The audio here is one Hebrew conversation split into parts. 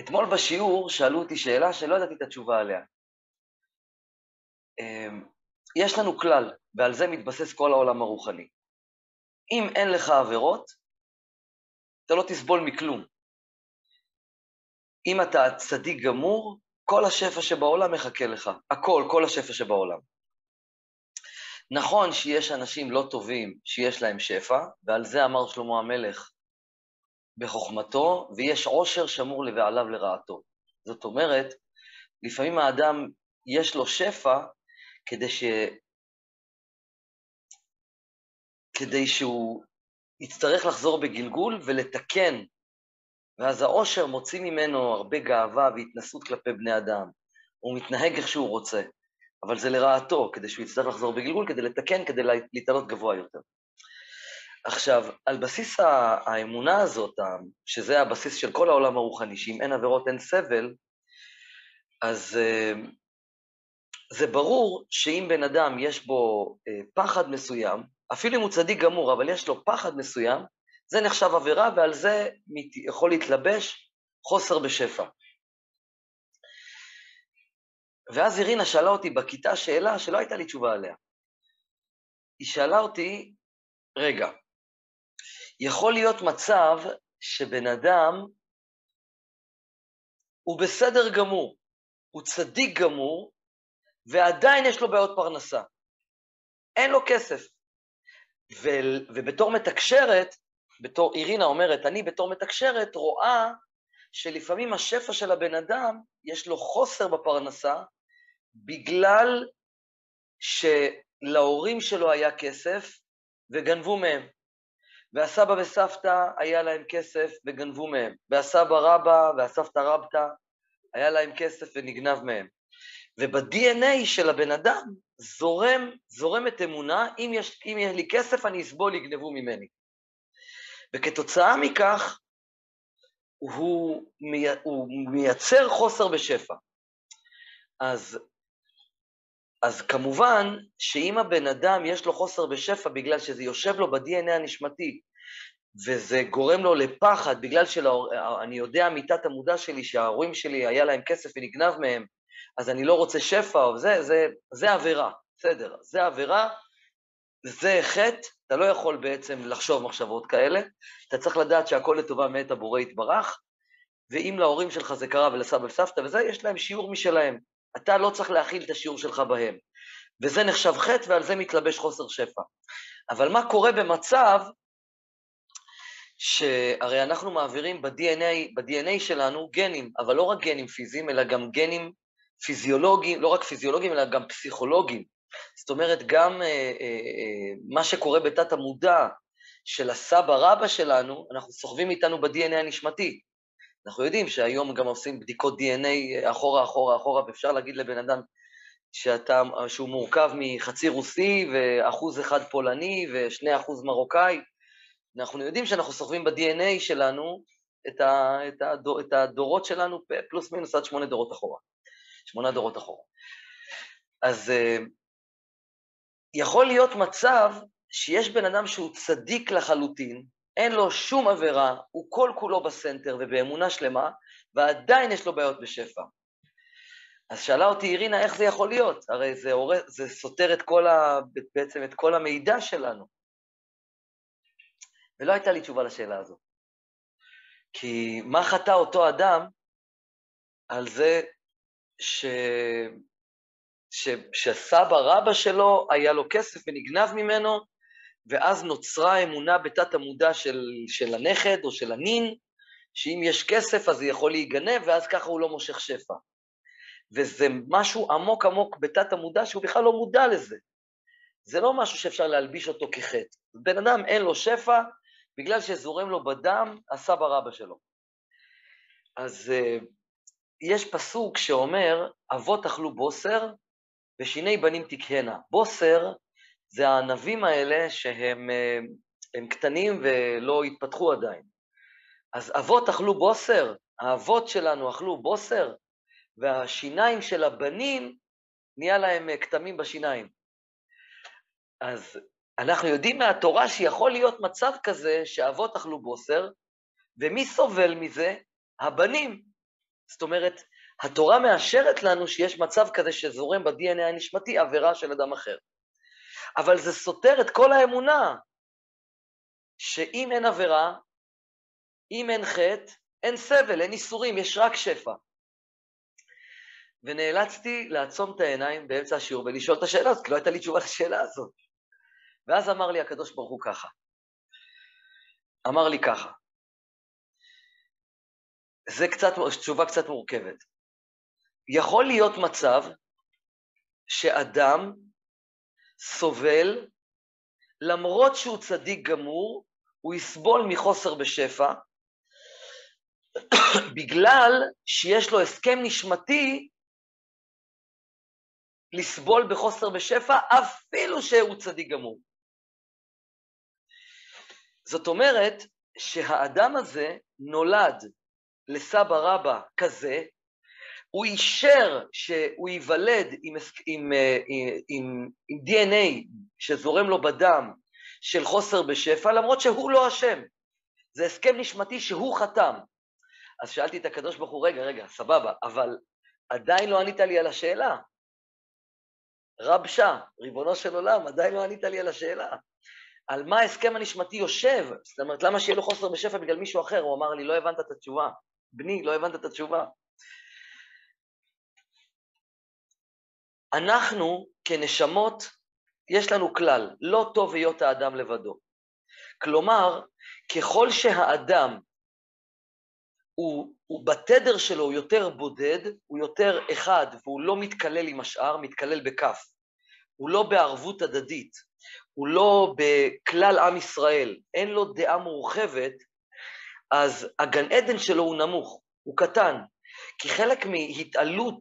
אתמול בשיעור שאלו אותי שאלה שלא ידעתי את התשובה עליה. אמ, יש לנו כלל, ועל זה מתבסס כל העולם הרוחני. אם אין לך עבירות, אתה לא תסבול מכלום. אם אתה צדיק גמור, כל השפע שבעולם מחכה לך. הכל, כל השפע שבעולם. נכון שיש אנשים לא טובים שיש להם שפע, ועל זה אמר שלמה המלך בחוכמתו, ויש עושר שמור לבעליו לרעתו. זאת אומרת, לפעמים האדם יש לו שפע כדי, ש... כדי שהוא יצטרך לחזור בגלגול ולתקן, ואז העושר מוציא ממנו הרבה גאווה והתנסות כלפי בני אדם. הוא מתנהג איך שהוא רוצה, אבל זה לרעתו, כדי שהוא יצטרך לחזור בגלגול, כדי לתקן, כדי להתעלות גבוה יותר. עכשיו, על בסיס האמונה הזאת, שזה הבסיס של כל העולם הרוחני, שאם אין עבירות אין סבל, אז אה, זה ברור שאם בן אדם יש בו אה, פחד מסוים, אפילו אם הוא צדיק גמור, אבל יש לו פחד מסוים, זה נחשב עבירה, ועל זה יכול להתלבש חוסר בשפע. ואז אירינה שאלה אותי בכיתה שאלה שלא הייתה לי תשובה עליה. היא שאלה אותי, רגע, יכול להיות מצב שבן אדם הוא בסדר גמור, הוא צדיק גמור, ועדיין יש לו בעיות פרנסה. אין לו כסף. ו, ובתור מתקשרת, בתור אירינה אומרת, אני בתור מתקשרת רואה שלפעמים השפע של הבן אדם, יש לו חוסר בפרנסה, בגלל שלהורים שלו היה כסף וגנבו מהם. והסבא וסבתא היה להם כסף וגנבו מהם, והסבא רבא והסבתא רבתא היה להם כסף ונגנב מהם. וב-DNA של הבן אדם זורם, זורמת אמונה, אם יש, אם יהיה לי כסף אני אסבול, יגנבו ממני. וכתוצאה מכך, הוא, הוא מייצר חוסר בשפע. אז, אז כמובן שאם הבן אדם יש לו חוסר בשפע בגלל שזה יושב לו ב-DNA הנשמתי, וזה גורם לו לפחד בגלל שאני יודע מתת המודע שלי שההורים שלי היה להם כסף ונגנב מהם, אז אני לא רוצה שפע, זה, זה, זה עבירה, בסדר, זה עבירה, זה חטא, אתה לא יכול בעצם לחשוב מחשבות כאלה, אתה צריך לדעת שהכל לטובה מאת הבורא יתברך, ואם להורים שלך זה קרה ולסבא וסבתא וזה, יש להם שיעור משלהם. אתה לא צריך להכיל את השיעור שלך בהם. וזה נחשב חטא ועל זה מתלבש חוסר שפע. אבל מה קורה במצב שהרי אנחנו מעבירים ב-DNA, ב-DNA שלנו גנים, אבל לא רק גנים פיזיים, אלא גם גנים פיזיולוגיים, לא רק פיזיולוגיים, אלא גם פסיכולוגיים. זאת אומרת, גם אה, אה, אה, מה שקורה בתת המודע של הסבא רבא שלנו, אנחנו סוחבים איתנו ב-DNA הנשמתי. אנחנו יודעים שהיום גם עושים בדיקות DNA אחורה, אחורה, אחורה, ואפשר להגיד לבן אדם שאתה, שהוא מורכב מחצי רוסי ואחוז אחד פולני ושני אחוז מרוקאי. אנחנו יודעים שאנחנו סוחבים ב-DNA שלנו את, ה, את, הדור, את הדורות שלנו פלוס מינוס עד שמונה דורות אחורה. שמונה דורות אחורה. אז אה, יכול להיות מצב שיש בן אדם שהוא צדיק לחלוטין, אין לו שום עבירה, הוא כל כולו בסנטר ובאמונה שלמה, ועדיין יש לו בעיות בשפע. אז שאלה אותי אירינה, איך זה יכול להיות? הרי זה, עור... זה סותר את כל ה... בעצם את כל המידע שלנו. ולא הייתה לי תשובה לשאלה הזאת. כי מה חטא אותו אדם על זה ש... ש... שסבא רבא שלו היה לו כסף ונגנב ממנו, ואז נוצרה אמונה בתת המודע של, של הנכד או של הנין, שאם יש כסף אז זה יכול להיגנב, ואז ככה הוא לא מושך שפע. וזה משהו עמוק עמוק בתת המודע שהוא בכלל לא מודע לזה. זה לא משהו שאפשר להלביש אותו כחטא. בן אדם אין לו שפע בגלל שזורם לו בדם הסבא רבא שלו. אז uh, יש פסוק שאומר, אבות אכלו בוסר ושיני בנים תקהנה. בוסר זה הענבים האלה שהם uh, קטנים ולא התפתחו עדיין. אז אבות אכלו בוסר, האבות שלנו אכלו בוסר, והשיניים של הבנים, נהיה להם אה, כתמים בשיניים. אז אנחנו יודעים מהתורה שיכול להיות מצב כזה שאבות אכלו בוסר, ומי סובל מזה? הבנים. זאת אומרת, התורה מאשרת לנו שיש מצב כזה שזורם ב-DNA הנשמתי עבירה של אדם אחר. אבל זה סותר את כל האמונה, שאם אין עבירה, אם אין חטא, אין סבל, אין איסורים, יש רק שפע. ונאלצתי לעצום את העיניים באמצע השיעור ולשאול את השאלה הזאת, כי לא הייתה לי תשובה לשאלה הזאת. ואז אמר לי הקדוש ברוך הוא ככה, אמר לי ככה, זה קצת, תשובה קצת מורכבת. יכול להיות מצב שאדם סובל, למרות שהוא צדיק גמור, הוא יסבול מחוסר בשפע, בגלל שיש לו הסכם נשמתי לסבול בחוסר בשפע, אפילו שהוא צדיק גמור. זאת אומרת שהאדם הזה נולד לסבא רבא כזה, הוא אישר שהוא ייוולד עם, אה, עם, עם, עם DNA שזורם לו בדם של חוסר בשפע, למרות שהוא לא אשם. זה הסכם נשמתי שהוא חתם. אז שאלתי את הקדוש ברוך הוא, רגע, רגע, סבבה, אבל עדיין לא ענית לי על השאלה. רב שעה, ריבונו של עולם, עדיין לא ענית לי על השאלה. על מה ההסכם הנשמתי יושב? זאת אומרת, למה שיהיה לו חוסר בשפע בגלל מישהו אחר? הוא אמר לי, לא הבנת את התשובה. בני, לא הבנת את התשובה. אנחנו כנשמות, יש לנו כלל, לא טוב היות האדם לבדו. כלומר, ככל שהאדם הוא, הוא בתדר שלו הוא יותר בודד, הוא יותר אחד, והוא לא מתקלל עם השאר, מתקלל בכף. הוא לא בערבות הדדית, הוא לא בכלל עם ישראל, אין לו דעה מורחבת, אז הגן עדן שלו הוא נמוך, הוא קטן. כי חלק מהתעלות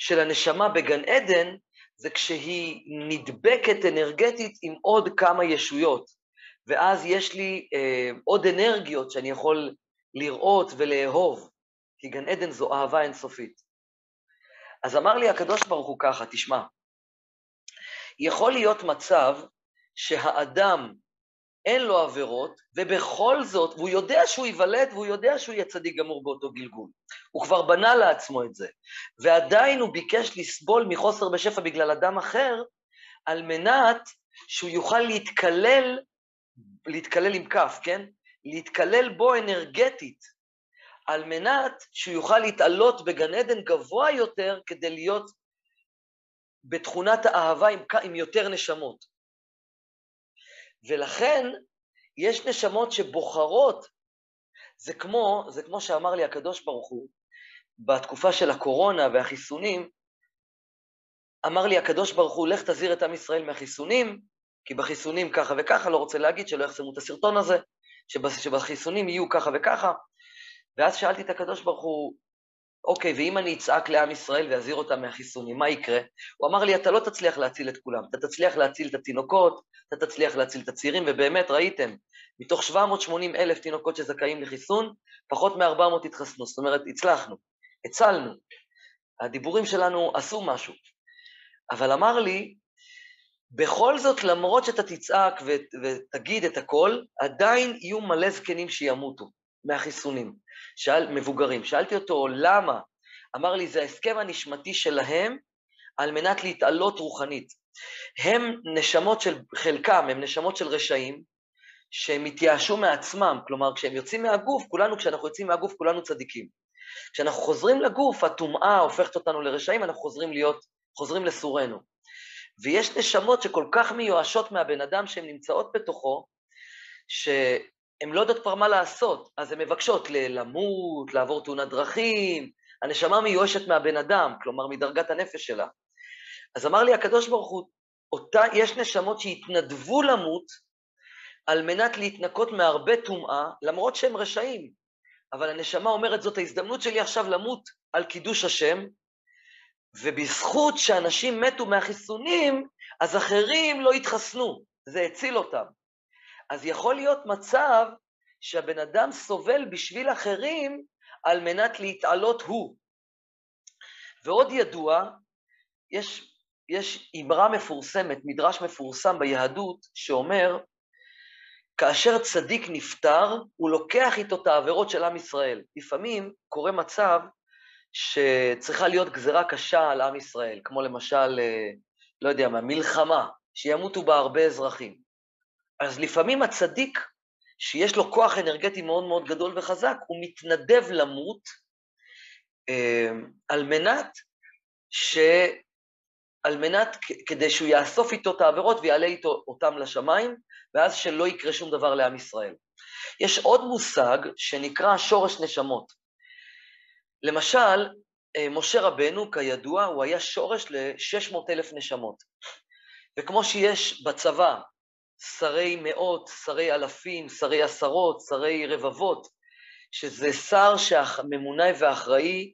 של הנשמה בגן עדן זה כשהיא נדבקת אנרגטית עם עוד כמה ישויות, ואז יש לי אה, עוד אנרגיות שאני יכול לראות ולאהוב, כי גן עדן זו אהבה אינסופית. אז אמר לי הקדוש ברוך הוא ככה, תשמע, יכול להיות מצב שהאדם אין לו עבירות, ובכל זאת, והוא יודע שהוא ייוולד והוא יודע שהוא יהיה צדיק גמור באותו גלגול. הוא כבר בנה לעצמו את זה. ועדיין הוא ביקש לסבול מחוסר בשפע בגלל אדם אחר, על מנת שהוא יוכל להתקלל, להתקלל עם כף, כן? להתקלל בו אנרגטית, על מנת שהוא יוכל להתעלות בגן עדן גבוה יותר כדי להיות בתכונת האהבה עם, עם יותר נשמות. ולכן יש נשמות שבוחרות, זה כמו, זה כמו שאמר לי הקדוש ברוך הוא, בתקופה של הקורונה והחיסונים, אמר לי הקדוש ברוך הוא, לך תזהיר את עם ישראל מהחיסונים, כי בחיסונים ככה וככה, לא רוצה להגיד שלא יחסמו את הסרטון הזה, שבחיסונים יהיו ככה וככה. ואז שאלתי את הקדוש ברוך הוא, אוקיי, ואם אני אצעק לעם ישראל ואזהיר אותם מהחיסונים, מה יקרה? הוא אמר לי, אתה לא תצליח להציל את כולם, אתה תצליח להציל את התינוקות, אתה תצליח להציל את הצעירים, ובאמת, ראיתם, מתוך 780 אלף תינוקות שזכאים לחיסון, פחות מ-400 התחסנו, זאת אומרת, הצלחנו, הצלנו. הדיבורים שלנו עשו משהו. אבל אמר לי, בכל זאת, למרות שאתה תצעק ותגיד את הכל, עדיין יהיו מלא זקנים שימותו מהחיסונים, שאל, מבוגרים. שאלתי אותו, למה? אמר לי, זה ההסכם הנשמתי שלהם על מנת להתעלות רוחנית. הם נשמות של, חלקם הם נשמות של רשעים, שהם התייאשו מעצמם, כלומר, כשהם יוצאים מהגוף, כולנו, כשאנחנו יוצאים מהגוף, כולנו צדיקים. כשאנחנו חוזרים לגוף, הטומאה הופכת אותנו לרשעים, אנחנו חוזרים להיות, חוזרים לסורנו. ויש נשמות שכל כך מיואשות מהבן אדם שהן נמצאות בתוכו, שהן לא יודעות כבר מה לעשות, אז הן מבקשות למות, לעבור תאונת דרכים, הנשמה מיואשת מהבן אדם, כלומר מדרגת הנפש שלה. אז אמר לי הקדוש ברוך הוא, אותה, יש נשמות שהתנדבו למות על מנת להתנקות מהרבה טומאה, למרות שהם רשעים. אבל הנשמה אומרת, זאת ההזדמנות שלי עכשיו למות על קידוש השם, ובזכות שאנשים מתו מהחיסונים, אז אחרים לא התחסנו, זה הציל אותם. אז יכול להיות מצב שהבן אדם סובל בשביל אחרים על מנת להתעלות הוא. ועוד ידוע, יש, יש אמרה מפורסמת, מדרש מפורסם ביהדות, שאומר, כאשר צדיק נפטר, הוא לוקח איתו את העבירות של עם ישראל. לפעמים קורה מצב שצריכה להיות גזרה קשה על עם ישראל, כמו למשל, אה, לא יודע מה, מלחמה, שימותו בה הרבה אזרחים. אז לפעמים הצדיק, שיש לו כוח אנרגטי מאוד מאוד גדול וחזק, הוא מתנדב למות אה, על מנת ש... על מנת, כדי שהוא יאסוף איתו את העבירות ויעלה איתו אותם לשמיים, ואז שלא יקרה שום דבר לעם ישראל. יש עוד מושג שנקרא שורש נשמות. למשל, אה, משה רבנו, כידוע, הוא היה שורש ל-600 אלף נשמות. וכמו שיש בצבא שרי מאות, שרי אלפים, שרי עשרות, שרי רבבות, שזה שר שהממונה והאחראי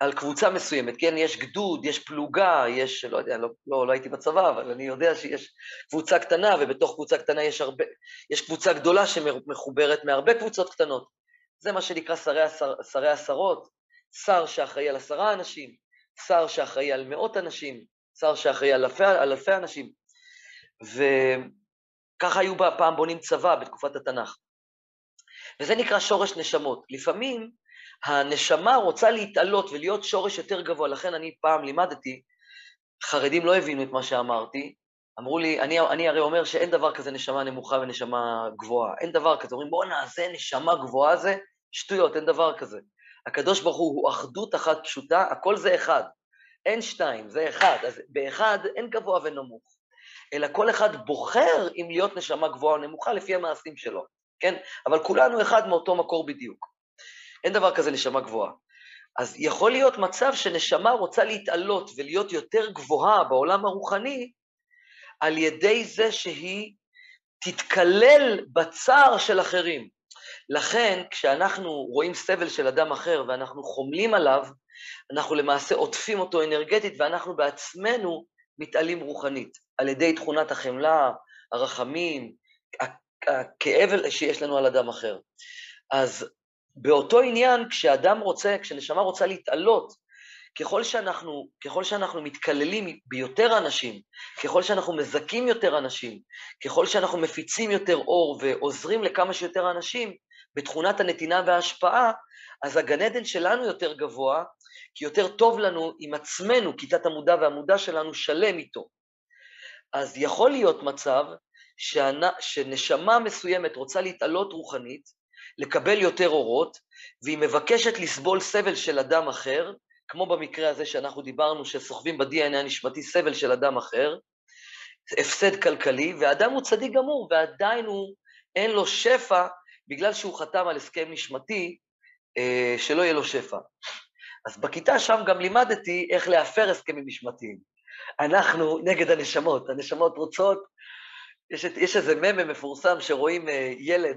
על קבוצה מסוימת, כן? יש גדוד, יש פלוגה, יש, לא יודע, לא, לא, לא הייתי בצבא, אבל אני יודע שיש קבוצה קטנה, ובתוך קבוצה קטנה יש הרבה, יש קבוצה גדולה שמחוברת מהרבה קבוצות קטנות. זה מה שנקרא שרי, עשר, שרי עשרות, שר שאחראי על עשרה אנשים, שר שאחראי על מאות אנשים, שר שאחראי על אלפי, על אלפי אנשים. וככה היו פעם בונים צבא בתקופת התנ"ך. וזה נקרא שורש נשמות. לפעמים הנשמה רוצה להתעלות ולהיות שורש יותר גבוה, לכן אני פעם לימדתי, חרדים לא הבינו את מה שאמרתי, אמרו לי, אני, אני הרי אומר שאין דבר כזה נשמה נמוכה ונשמה גבוהה, אין דבר כזה, אומרים בואנה, זה נשמה גבוהה זה, שטויות, אין דבר כזה. הקדוש ברוך הוא הוא אחדות אחת פשוטה, הכל זה אחד. אין שתיים, זה אחד. אז באחד אין גבוה ונמוך, אלא כל אחד בוחר אם להיות נשמה גבוהה או נמוכה לפי המעשים שלו, כן? אבל כולנו אחד מאותו מקור בדיוק. אין דבר כזה נשמה גבוהה. אז יכול להיות מצב שנשמה רוצה להתעלות ולהיות יותר גבוהה בעולם הרוחני על ידי זה שהיא תתקלל בצער של אחרים. לכן, כשאנחנו רואים סבל של אדם אחר ואנחנו חומלים עליו, אנחנו למעשה עוטפים אותו אנרגטית ואנחנו בעצמנו מתעלים רוחנית, על ידי תכונת החמלה, הרחמים, הכאב שיש לנו על אדם אחר. אז באותו עניין, כשאדם רוצה, כשנשמה רוצה להתעלות, ככל שאנחנו, ככל שאנחנו מתקללים ביותר אנשים, ככל שאנחנו מזכים יותר אנשים, ככל שאנחנו מפיצים יותר אור ועוזרים לכמה שיותר אנשים בתכונת הנתינה וההשפעה, אז הגן עדן שלנו יותר גבוה, כי יותר טוב לנו עם עצמנו, כיתת המודע והמודע שלנו שלם איתו. אז יכול להיות מצב שנשמה מסוימת רוצה להתעלות רוחנית, לקבל יותר אורות, והיא מבקשת לסבול סבל של אדם אחר, כמו במקרה הזה שאנחנו דיברנו, שסוחבים ב-DNA הנשמתי סבל של אדם אחר, הפסד כלכלי, והאדם הוא צדיק גמור, ועדיין הוא, אין לו שפע, בגלל שהוא חתם על הסכם נשמתי, אה, שלא יהיה לו שפע. אז בכיתה שם גם לימדתי איך להפר הסכמים נשמתיים. אנחנו נגד הנשמות, הנשמות רוצות, יש, יש איזה ממה מפורסם שרואים אה, ילד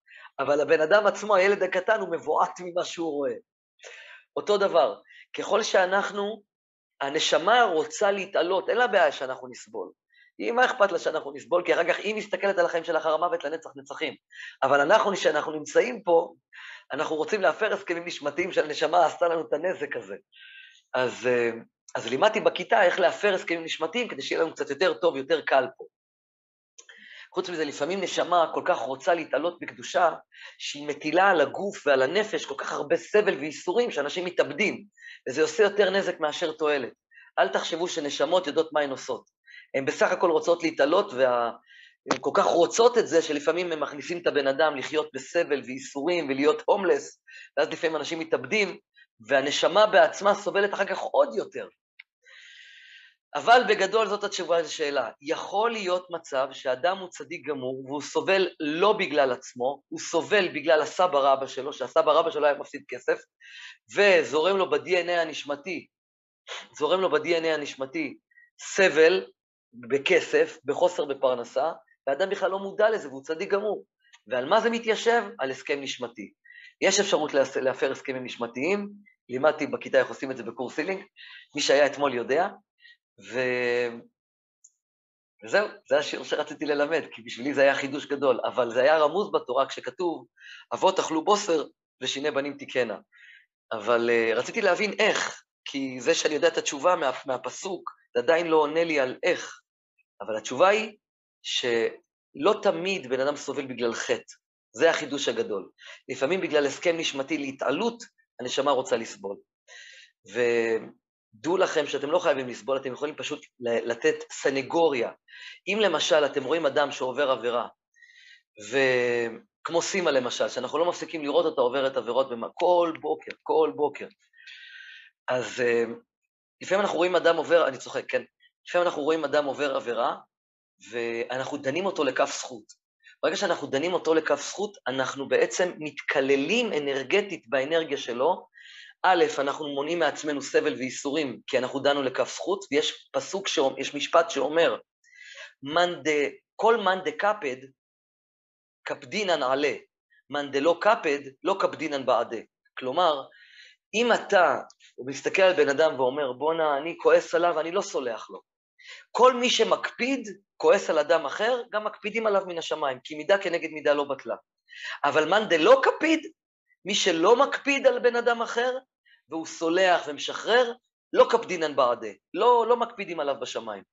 אבל הבן אדם עצמו, הילד הקטן, הוא מבועת ממה שהוא רואה. אותו דבר, ככל שאנחנו, הנשמה רוצה להתעלות, אין לה בעיה שאנחנו נסבול. היא, מה אכפת לה שאנחנו נסבול? כי אחר כך היא מסתכלת על החיים של אחר המוות לנצח נצחים. אבל אנחנו, כשאנחנו נמצאים פה, אנחנו רוצים להפר הסכמים נשמתיים שהנשמה עשתה לנו את הנזק הזה. אז, אה, אז לימדתי בכיתה איך להפר הסכמים נשמתיים כדי שיהיה לנו קצת יותר טוב, יותר קל פה. חוץ מזה, לפעמים נשמה כל כך רוצה להתעלות בקדושה, שהיא מטילה על הגוף ועל הנפש כל כך הרבה סבל וייסורים שאנשים מתאבדים, וזה עושה יותר נזק מאשר תועלת. אל תחשבו שנשמות יודעות מה הן עושות. הן בסך הכל רוצות להתעלות, והן כל כך רוצות את זה, שלפעמים הם מכניסים את הבן אדם לחיות בסבל וייסורים ולהיות הומלס, ואז לפעמים אנשים מתאבדים, והנשמה בעצמה סובלת אחר כך עוד יותר. אבל בגדול זאת התשובה לשאלה. יכול להיות מצב שאדם הוא צדיק גמור והוא סובל לא בגלל עצמו, הוא סובל בגלל הסבא רבא שלו, שהסבא רבא שלו היה מפסיד כסף, וזורם לו ב-DNA הנשמתי, זורם לו ב-DNA הנשמתי סבל בכסף, בחוסר בפרנסה, ואדם בכלל לא מודע לזה והוא צדיק גמור. ועל מה זה מתיישב? על הסכם נשמתי. יש אפשרות להפר הסכמים נשמתיים, לימדתי בכיתה איך עושים את זה בקורס הילינג, מי שהיה אתמול יודע, ו... וזהו, זה השיר שרציתי ללמד, כי בשבילי זה היה חידוש גדול, אבל זה היה רמוז בתורה כשכתוב, אבות אכלו בוסר ושיני בנים תקהינה. אבל אה, רציתי להבין איך, כי זה שאני יודע את התשובה מה, מהפסוק, זה עדיין לא עונה לי על איך. אבל התשובה היא שלא תמיד בן אדם סובל בגלל חטא. זה החידוש הגדול. לפעמים בגלל הסכם נשמתי להתעלות, הנשמה רוצה לסבול. ודעו לכם שאתם לא חייבים לסבול, אתם יכולים פשוט לתת סנגוריה. אם למשל אתם רואים אדם שעובר עבירה, וכמו סימה למשל, שאנחנו לא מפסיקים לראות אותה עוברת עבירות במה, כל בוקר, כל בוקר. אז אה, לפעמים אנחנו רואים אדם עובר, אני צוחק, כן? לפעמים אנחנו רואים אדם עובר עבירה, ואנחנו דנים אותו לכף זכות. ברגע שאנחנו דנים אותו לכף זכות, אנחנו בעצם מתקללים אנרגטית באנרגיה שלו. א', אנחנו מונעים מעצמנו סבל וייסורים, כי אנחנו דנו לכף זכות, ויש פסוק, יש משפט שאומר, מאן דה, כל מאן דה קפד, קפדינן עלה, מאן דלא קפד, לא קפדינן בעדה. כלומר, אם אתה מסתכל על בן אדם ואומר, בואנה, אני כועס עליו, אני לא סולח לו. כל מי שמקפיד, כועס על אדם אחר, גם מקפידים עליו מן השמיים, כי מידה כנגד מידה לא בטלה. אבל מאן דלא קפיד, מי שלא מקפיד על בן אדם אחר, והוא סולח ומשחרר, לא קפדינן בעדה, לא, לא מקפידים עליו בשמיים.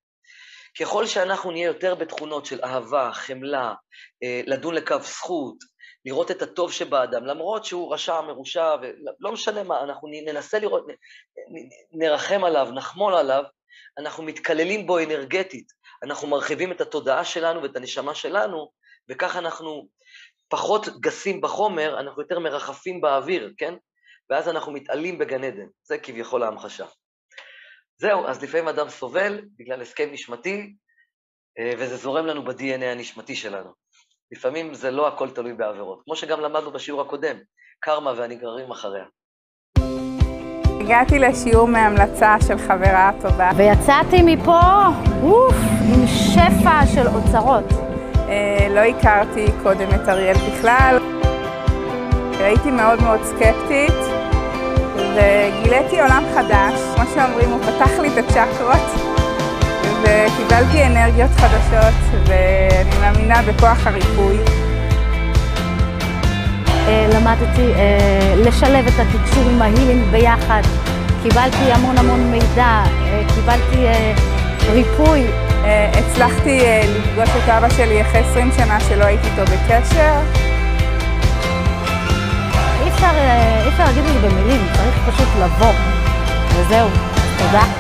ככל שאנחנו נהיה יותר בתכונות של אהבה, חמלה, אה, לדון לכף זכות, לראות את הטוב שבאדם, למרות שהוא רשע, מרושע, ולא משנה מה, אנחנו ננסה לראות, נרחם עליו, נחמול עליו, אנחנו מתקללים בו אנרגטית, אנחנו מרחיבים את התודעה שלנו ואת הנשמה שלנו, וכך אנחנו פחות גסים בחומר, אנחנו יותר מרחפים באוויר, כן? ואז אנחנו מתעלים בגן עדן. זה כביכול ההמחשה. זהו, אז לפעמים אדם סובל בגלל הסכם נשמתי, אה, וזה זורם לנו ב-DNA הנשמתי שלנו. לפעמים זה לא הכל תלוי בעבירות. כמו שגם למדנו בשיעור הקודם, קרמה והנגררים אחריה. הגעתי לשיעור מהמלצה של חברה טובה. ויצאתי מפה, אוף, עם שפע של אוצרות. אה, לא הכרתי קודם את אריאל בכלל. הייתי מאוד מאוד סקפטית, וגיליתי עולם חדש. כמו שאומרים, הוא פתח לי את הצ'קרות, וקיבלתי אנרגיות חדשות, ואני מאמינה בכוח הריפוי. אה, למדתי אה, לשלב את התקשור עם ההילינג ביחד. קיבלתי המון המון מידע, אה, קיבלתי ריפוי. הצלחתי לפגוש את אבא שלי אחרי 20 שנה שלא הייתי איתו בקשר. אי אפשר להגיד את זה במילים, צריך פשוט לבוא. וזהו, תודה.